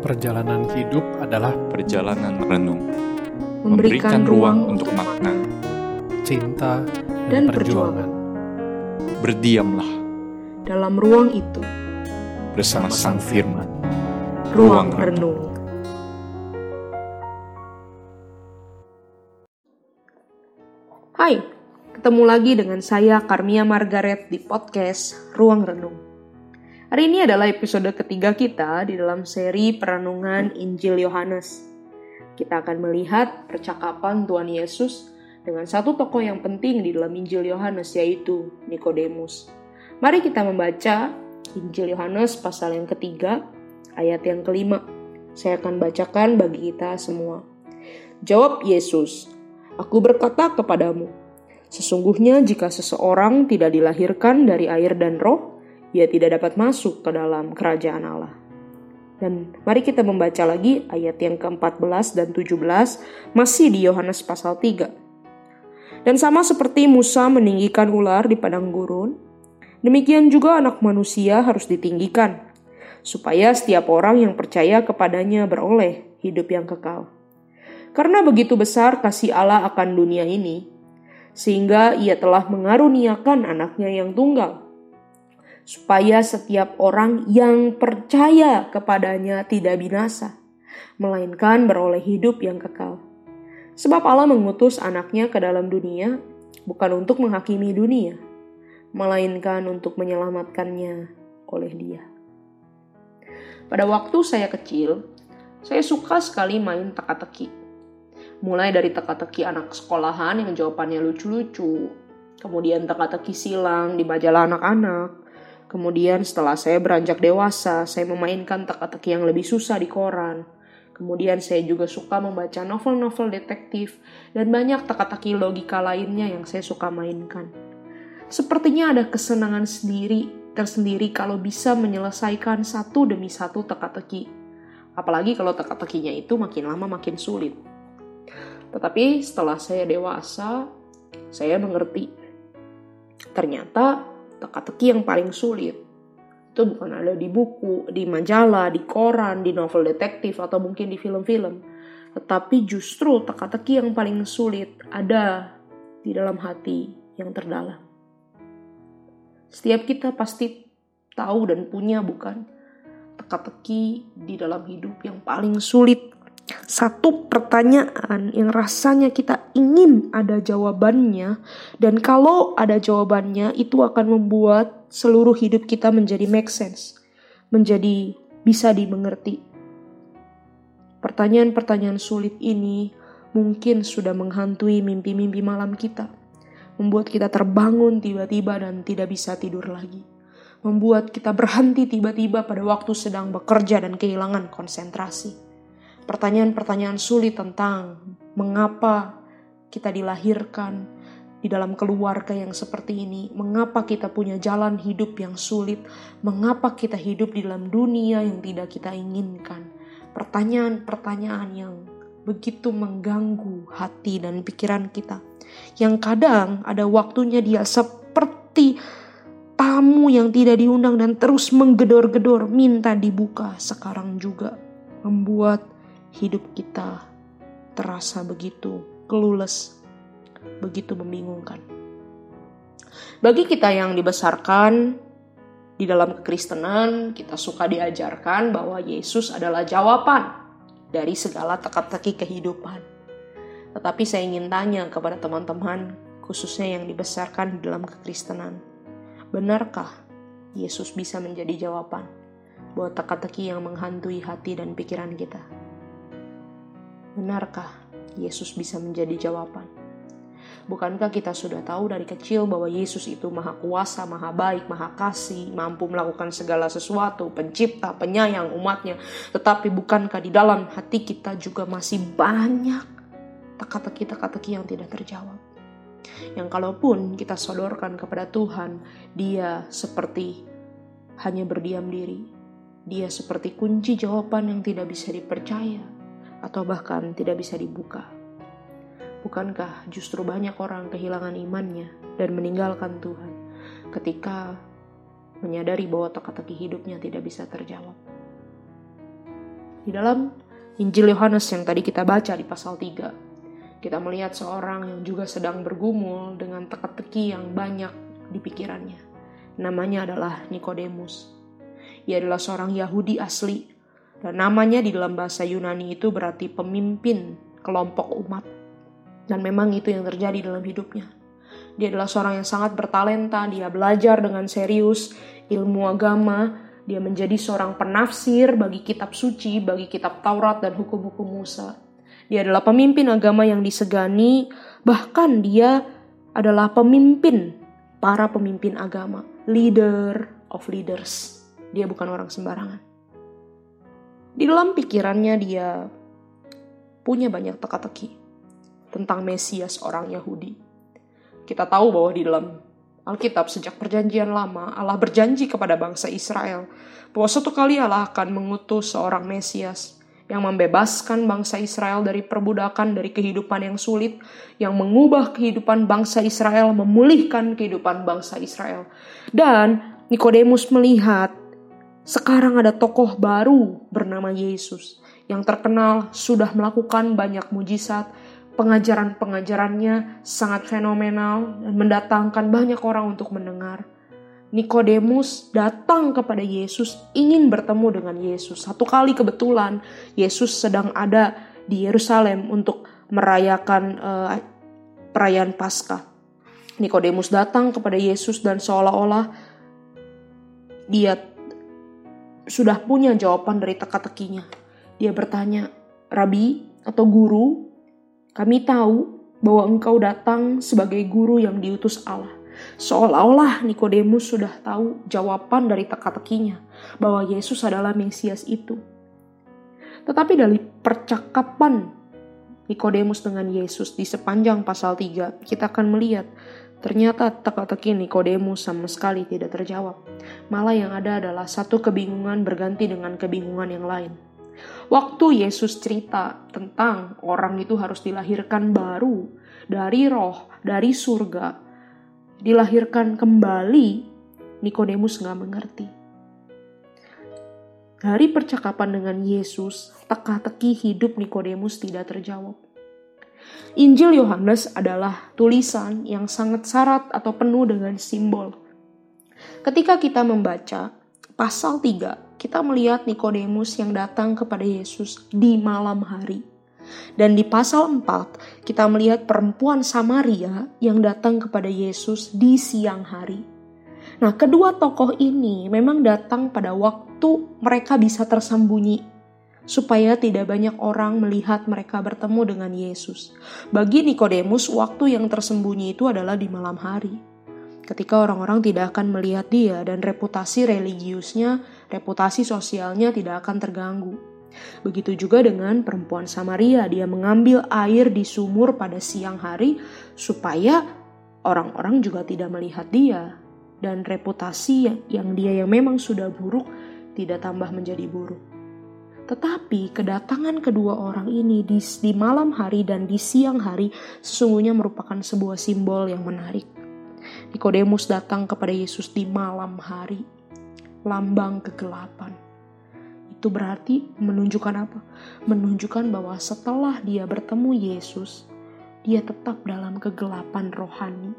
Perjalanan hidup adalah perjalanan renung, memberikan ruang untuk makna. cinta Dan dan, perjuangan. Berdiamlah dalam ruang itu, bersama Sang Firman. Ruang renung. Hai, ketemu lagi dengan saya Karmia Margaret di podcast Ruang Renung. Hari ini adalah episode ketiga kita di dalam seri perenungan Injil Yohanes. Kita akan melihat percakapan Tuhan Yesus dengan satu tokoh yang penting di dalam Injil Yohanes yaitu Nikodemus. Mari kita membaca Injil Yohanes pasal yang ketiga, ayat yang kelima. Saya akan bacakan bagi kita semua. Jawab Yesus, Aku berkata kepadamu, sesungguhnya jika seseorang tidak dilahirkan dari air dan roh, ia tidak dapat masuk ke dalam kerajaan Allah. Dan mari kita membaca lagi ayat yang ke-14 dan 17 masih di Yohanes pasal 3. Dan sama seperti Musa meninggikan ular di padang gurun, demikian juga anak manusia harus ditinggikan, supaya setiap orang yang percaya kepadanya beroleh hidup yang kekal. Karena begitu besar kasih Allah akan dunia ini, sehingga ia telah mengaruniakan anaknya yang tunggal, supaya setiap orang yang percaya kepadanya tidak binasa, melainkan beroleh hidup yang kekal. Sebab Allah mengutus anaknya ke dalam dunia, bukan untuk menghakimi dunia, melainkan untuk menyelamatkannya oleh dia. Pada waktu saya kecil, saya suka sekali main teka-teki. Mulai dari teka-teki anak sekolahan yang jawabannya lucu-lucu, kemudian teka-teki silang di majalah anak-anak, kemudian setelah saya beranjak dewasa, saya memainkan teka-teki yang lebih susah di koran. Kemudian saya juga suka membaca novel-novel detektif dan banyak teka-teki logika lainnya yang saya suka mainkan. Sepertinya ada kesenangan sendiri tersendiri kalau bisa menyelesaikan satu demi satu teka-teki. Apalagi kalau teka-tekinya itu makin lama makin sulit. Tetapi setelah saya dewasa, saya mengerti. Ternyata teka-teki yang paling sulit itu bukan ada di buku, di majalah, di koran, di novel detektif, atau mungkin di film-film. Tetapi justru teka-teki yang paling sulit ada di dalam hati yang terdalam. Setiap kita pasti tahu dan punya bukan teka-teki di dalam hidup yang paling sulit. Satu pertanyaan yang rasanya kita ingin ada jawabannya dan kalau ada jawabannya itu akan membuat seluruh hidup kita menjadi make sense, menjadi bisa dimengerti. Pertanyaan-pertanyaan sulit ini mungkin sudah menghantui mimpi-mimpi malam kita membuat kita terbangun tiba-tiba dan tidak bisa tidur lagi. Membuat kita berhenti tiba-tiba pada waktu sedang bekerja dan kehilangan konsentrasi. Pertanyaan-pertanyaan sulit tentang mengapa kita dilahirkan di dalam keluarga yang seperti ini, mengapa kita punya jalan hidup yang sulit, mengapa kita hidup di dalam dunia yang tidak kita inginkan. Pertanyaan-pertanyaan yang begitu mengganggu hati dan pikiran kita yang kadang ada waktunya dia seperti tamu yang tidak diundang dan terus menggedor-gedor minta dibuka sekarang juga membuat hidup kita terasa begitu clueless, begitu membingungkan. Bagi kita yang dibesarkan di dalam kekristenan, kita suka diajarkan bahwa Yesus adalah jawaban dari segala teka-teki kehidupan. Tetapi saya ingin tanya kepada teman-teman, khususnya yang dibesarkan di dalam kekristenan. Benarkah Yesus bisa menjadi jawaban buat teka-teki yang menghantui hati dan pikiran kita? Benarkah Yesus bisa menjadi jawaban? Bukankah kita sudah tahu dari kecil bahwa Yesus itu maha kuasa, maha baik, maha kasih, mampu melakukan segala sesuatu, pencipta, penyayang umatnya. Tetapi bukankah di dalam hati kita juga masih banyak teka-teki-teka-teki yang tidak terjawab. Yang kalaupun kita sodorkan kepada Tuhan, dia seperti hanya berdiam diri. Dia seperti kunci jawaban yang tidak bisa dipercaya atau bahkan tidak bisa dibuka. Bukankah justru banyak orang kehilangan imannya dan meninggalkan Tuhan ketika menyadari bahwa teka-teki hidupnya tidak bisa terjawab? Di dalam Injil Yohanes yang tadi kita baca di pasal 3, kita melihat seorang yang juga sedang bergumul dengan teka-teki yang banyak di pikirannya. Namanya adalah Nikodemus. Ia adalah seorang Yahudi asli dan namanya di dalam bahasa Yunani itu berarti pemimpin kelompok umat. Dan memang itu yang terjadi dalam hidupnya. Dia adalah seorang yang sangat bertalenta, dia belajar dengan serius ilmu agama, dia menjadi seorang penafsir bagi kitab suci, bagi kitab Taurat dan hukum-hukum Musa. Dia adalah pemimpin agama yang disegani, bahkan dia adalah pemimpin para pemimpin agama, leader of leaders. Dia bukan orang sembarangan. Di dalam pikirannya dia punya banyak teka-teki tentang Mesias orang Yahudi. Kita tahu bahwa di dalam Alkitab sejak perjanjian lama Allah berjanji kepada bangsa Israel bahwa suatu kali Allah akan mengutus seorang Mesias yang membebaskan bangsa Israel dari perbudakan, dari kehidupan yang sulit, yang mengubah kehidupan bangsa Israel, memulihkan kehidupan bangsa Israel. Dan Nikodemus melihat sekarang ada tokoh baru bernama Yesus yang terkenal sudah melakukan banyak mujizat, pengajaran-pengajarannya sangat fenomenal dan mendatangkan banyak orang untuk mendengar. Nikodemus datang kepada Yesus, ingin bertemu dengan Yesus. Satu kali kebetulan Yesus sedang ada di Yerusalem untuk merayakan uh, perayaan Paskah. Nikodemus datang kepada Yesus dan seolah-olah dia sudah punya jawaban dari teka-tekinya. Dia bertanya, "Rabi atau guru, kami tahu bahwa engkau datang sebagai guru yang diutus Allah." Seolah-olah Nikodemus sudah tahu jawaban dari teka-tekinya bahwa Yesus adalah Mesias itu. Tetapi dari percakapan Nikodemus dengan Yesus di sepanjang pasal 3, kita akan melihat ternyata teka-teki Nikodemus sama sekali tidak terjawab. Malah yang ada adalah satu kebingungan berganti dengan kebingungan yang lain. Waktu Yesus cerita tentang orang itu harus dilahirkan baru dari roh, dari surga, dilahirkan kembali, Nikodemus nggak mengerti. Dari percakapan dengan Yesus, teka-teki hidup Nikodemus tidak terjawab. Injil Yohanes adalah tulisan yang sangat syarat atau penuh dengan simbol. Ketika kita membaca pasal 3, kita melihat Nikodemus yang datang kepada Yesus di malam hari. Dan di pasal 4, kita melihat perempuan Samaria yang datang kepada Yesus di siang hari. Nah, kedua tokoh ini memang datang pada waktu mereka bisa tersembunyi, supaya tidak banyak orang melihat mereka bertemu dengan Yesus. Bagi Nikodemus, waktu yang tersembunyi itu adalah di malam hari. Ketika orang-orang tidak akan melihat dia dan reputasi religiusnya, reputasi sosialnya tidak akan terganggu. Begitu juga dengan perempuan Samaria, dia mengambil air di sumur pada siang hari supaya orang-orang juga tidak melihat dia dan reputasi yang dia yang memang sudah buruk tidak tambah menjadi buruk. Tetapi kedatangan kedua orang ini di, di malam hari dan di siang hari sesungguhnya merupakan sebuah simbol yang menarik. Nikodemus datang kepada Yesus di malam hari, lambang kegelapan itu berarti menunjukkan apa? Menunjukkan bahwa setelah dia bertemu Yesus, dia tetap dalam kegelapan rohani.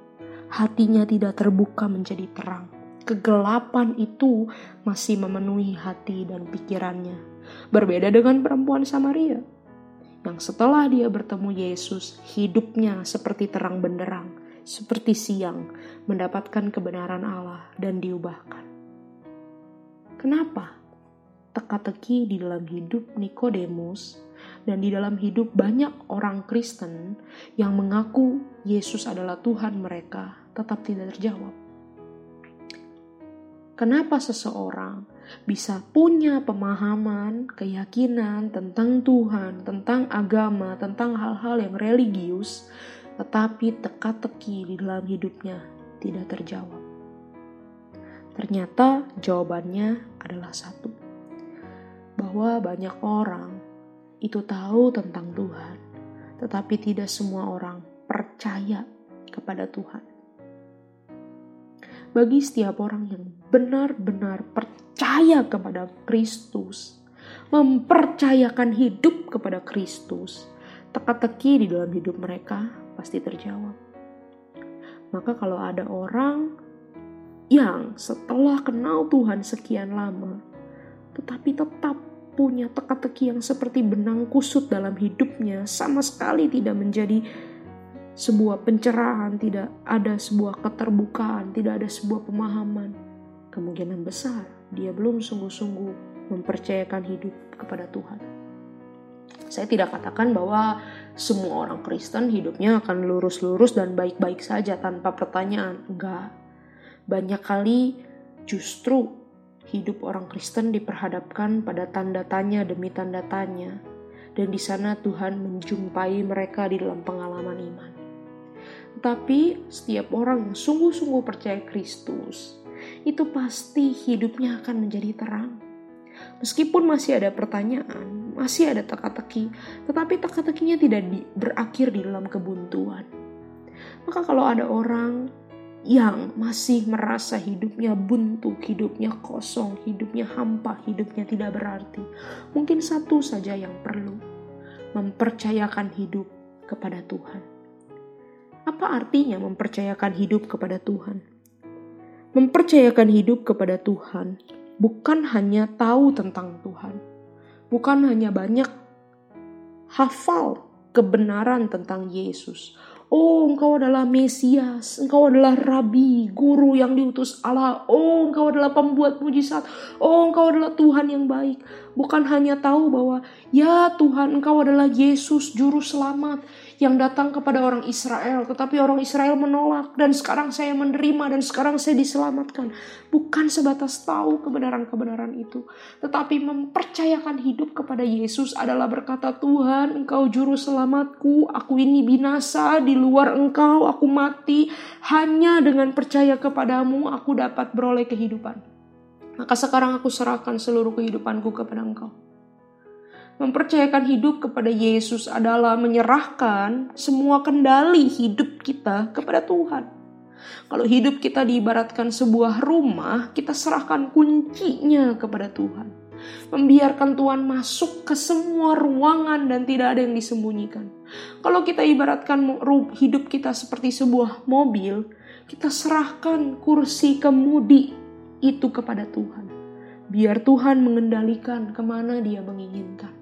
Hatinya tidak terbuka menjadi terang. Kegelapan itu masih memenuhi hati dan pikirannya. Berbeda dengan perempuan Samaria yang setelah dia bertemu Yesus, hidupnya seperti terang benderang, seperti siang, mendapatkan kebenaran Allah dan diubahkan. Kenapa? teka-teki di dalam hidup Nikodemus dan di dalam hidup banyak orang Kristen yang mengaku Yesus adalah Tuhan mereka tetap tidak terjawab. Kenapa seseorang bisa punya pemahaman, keyakinan tentang Tuhan, tentang agama, tentang hal-hal yang religius, tetapi teka-teki di dalam hidupnya tidak terjawab? Ternyata jawabannya adalah satu bahwa banyak orang itu tahu tentang Tuhan, tetapi tidak semua orang percaya kepada Tuhan. Bagi setiap orang yang benar-benar percaya kepada Kristus, mempercayakan hidup kepada Kristus, teka-teki di dalam hidup mereka pasti terjawab. Maka kalau ada orang yang setelah kenal Tuhan sekian lama, tetapi tetap punya teka-teki yang seperti benang kusut dalam hidupnya, sama sekali tidak menjadi sebuah pencerahan, tidak ada sebuah keterbukaan, tidak ada sebuah pemahaman. Kemungkinan besar dia belum sungguh-sungguh mempercayakan hidup kepada Tuhan. Saya tidak katakan bahwa semua orang Kristen hidupnya akan lurus-lurus dan baik-baik saja tanpa pertanyaan. Enggak. Banyak kali justru hidup orang Kristen diperhadapkan pada tanda tanya demi tanda tanya. Dan di sana Tuhan menjumpai mereka di dalam pengalaman iman. Tapi setiap orang yang sungguh-sungguh percaya Kristus, itu pasti hidupnya akan menjadi terang. Meskipun masih ada pertanyaan, masih ada teka-teki, tetapi teka-tekinya tidak di, berakhir di dalam kebuntuan. Maka kalau ada orang yang masih merasa hidupnya buntu, hidupnya kosong, hidupnya hampa, hidupnya tidak berarti. Mungkin satu saja yang perlu, mempercayakan hidup kepada Tuhan. Apa artinya mempercayakan hidup kepada Tuhan? Mempercayakan hidup kepada Tuhan bukan hanya tahu tentang Tuhan, bukan hanya banyak hafal kebenaran tentang Yesus, Oh, engkau adalah Mesias, engkau adalah Rabi, guru yang diutus Allah. Oh, engkau adalah pembuat mujizat. Oh, engkau adalah Tuhan yang baik. Bukan hanya tahu bahwa, ya Tuhan, engkau adalah Yesus, juru selamat yang datang kepada orang Israel, tetapi orang Israel menolak dan sekarang saya menerima dan sekarang saya diselamatkan. Bukan sebatas tahu kebenaran-kebenaran itu, tetapi mempercayakan hidup kepada Yesus adalah berkata, "Tuhan, Engkau juru selamatku, aku ini binasa di luar Engkau, aku mati, hanya dengan percaya kepadamu aku dapat beroleh kehidupan." Maka sekarang aku serahkan seluruh kehidupanku kepada Engkau. Mempercayakan hidup kepada Yesus adalah menyerahkan semua kendali hidup kita kepada Tuhan. Kalau hidup kita diibaratkan sebuah rumah, kita serahkan kuncinya kepada Tuhan. Membiarkan Tuhan masuk ke semua ruangan dan tidak ada yang disembunyikan. Kalau kita ibaratkan hidup kita seperti sebuah mobil, kita serahkan kursi kemudi itu kepada Tuhan. Biar Tuhan mengendalikan ke mana dia menginginkan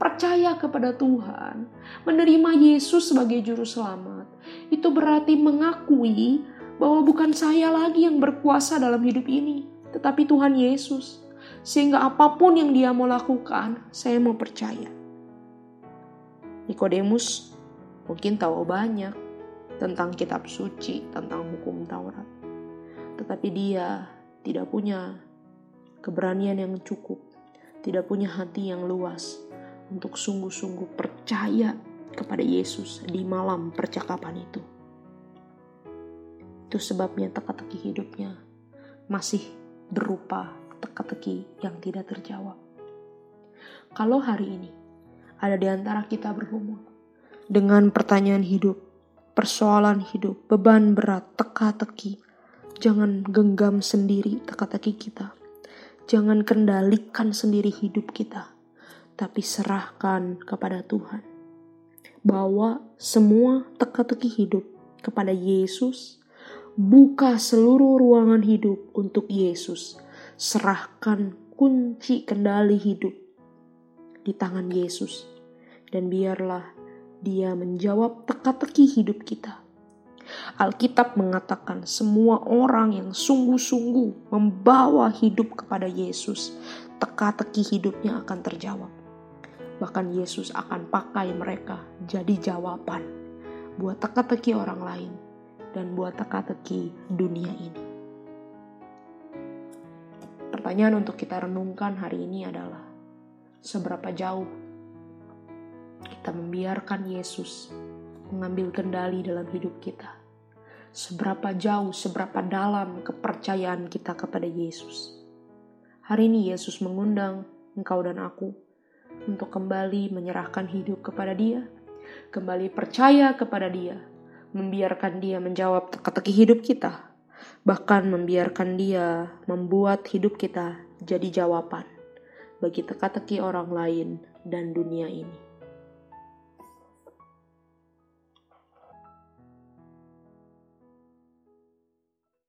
percaya kepada Tuhan, menerima Yesus sebagai juru selamat, itu berarti mengakui bahwa bukan saya lagi yang berkuasa dalam hidup ini, tetapi Tuhan Yesus. Sehingga apa pun yang dia mau lakukan, saya mau percaya. Nikodemus mungkin tahu banyak tentang kitab suci, tentang hukum Taurat. Tetapi dia tidak punya keberanian yang cukup, tidak punya hati yang luas untuk sungguh-sungguh percaya kepada Yesus di malam percakapan itu. Itu sebabnya teka-teki hidupnya masih berupa teka-teki yang tidak terjawab. Kalau hari ini ada di antara kita bergumul dengan pertanyaan hidup, persoalan hidup, beban berat, teka-teki, jangan genggam sendiri teka-teki kita. Jangan kendalikan sendiri hidup kita tapi serahkan kepada Tuhan. Bawa semua teka-teki hidup kepada Yesus. Buka seluruh ruangan hidup untuk Yesus. Serahkan kunci kendali hidup di tangan Yesus. Dan biarlah dia menjawab teka-teki hidup kita. Alkitab mengatakan semua orang yang sungguh-sungguh membawa hidup kepada Yesus, teka-teki hidupnya akan terjawab. Bahkan Yesus akan pakai mereka jadi jawaban buat teka-teki orang lain dan buat teka-teki dunia ini. Pertanyaan untuk kita renungkan hari ini adalah seberapa jauh kita membiarkan Yesus mengambil kendali dalam hidup kita. Seberapa jauh, seberapa dalam kepercayaan kita kepada Yesus. Hari ini Yesus mengundang engkau dan aku untuk kembali menyerahkan hidup kepada Dia, kembali percaya kepada Dia, membiarkan Dia menjawab teka-teki hidup kita, bahkan membiarkan Dia membuat hidup kita jadi jawaban bagi teka-teki orang lain dan dunia ini.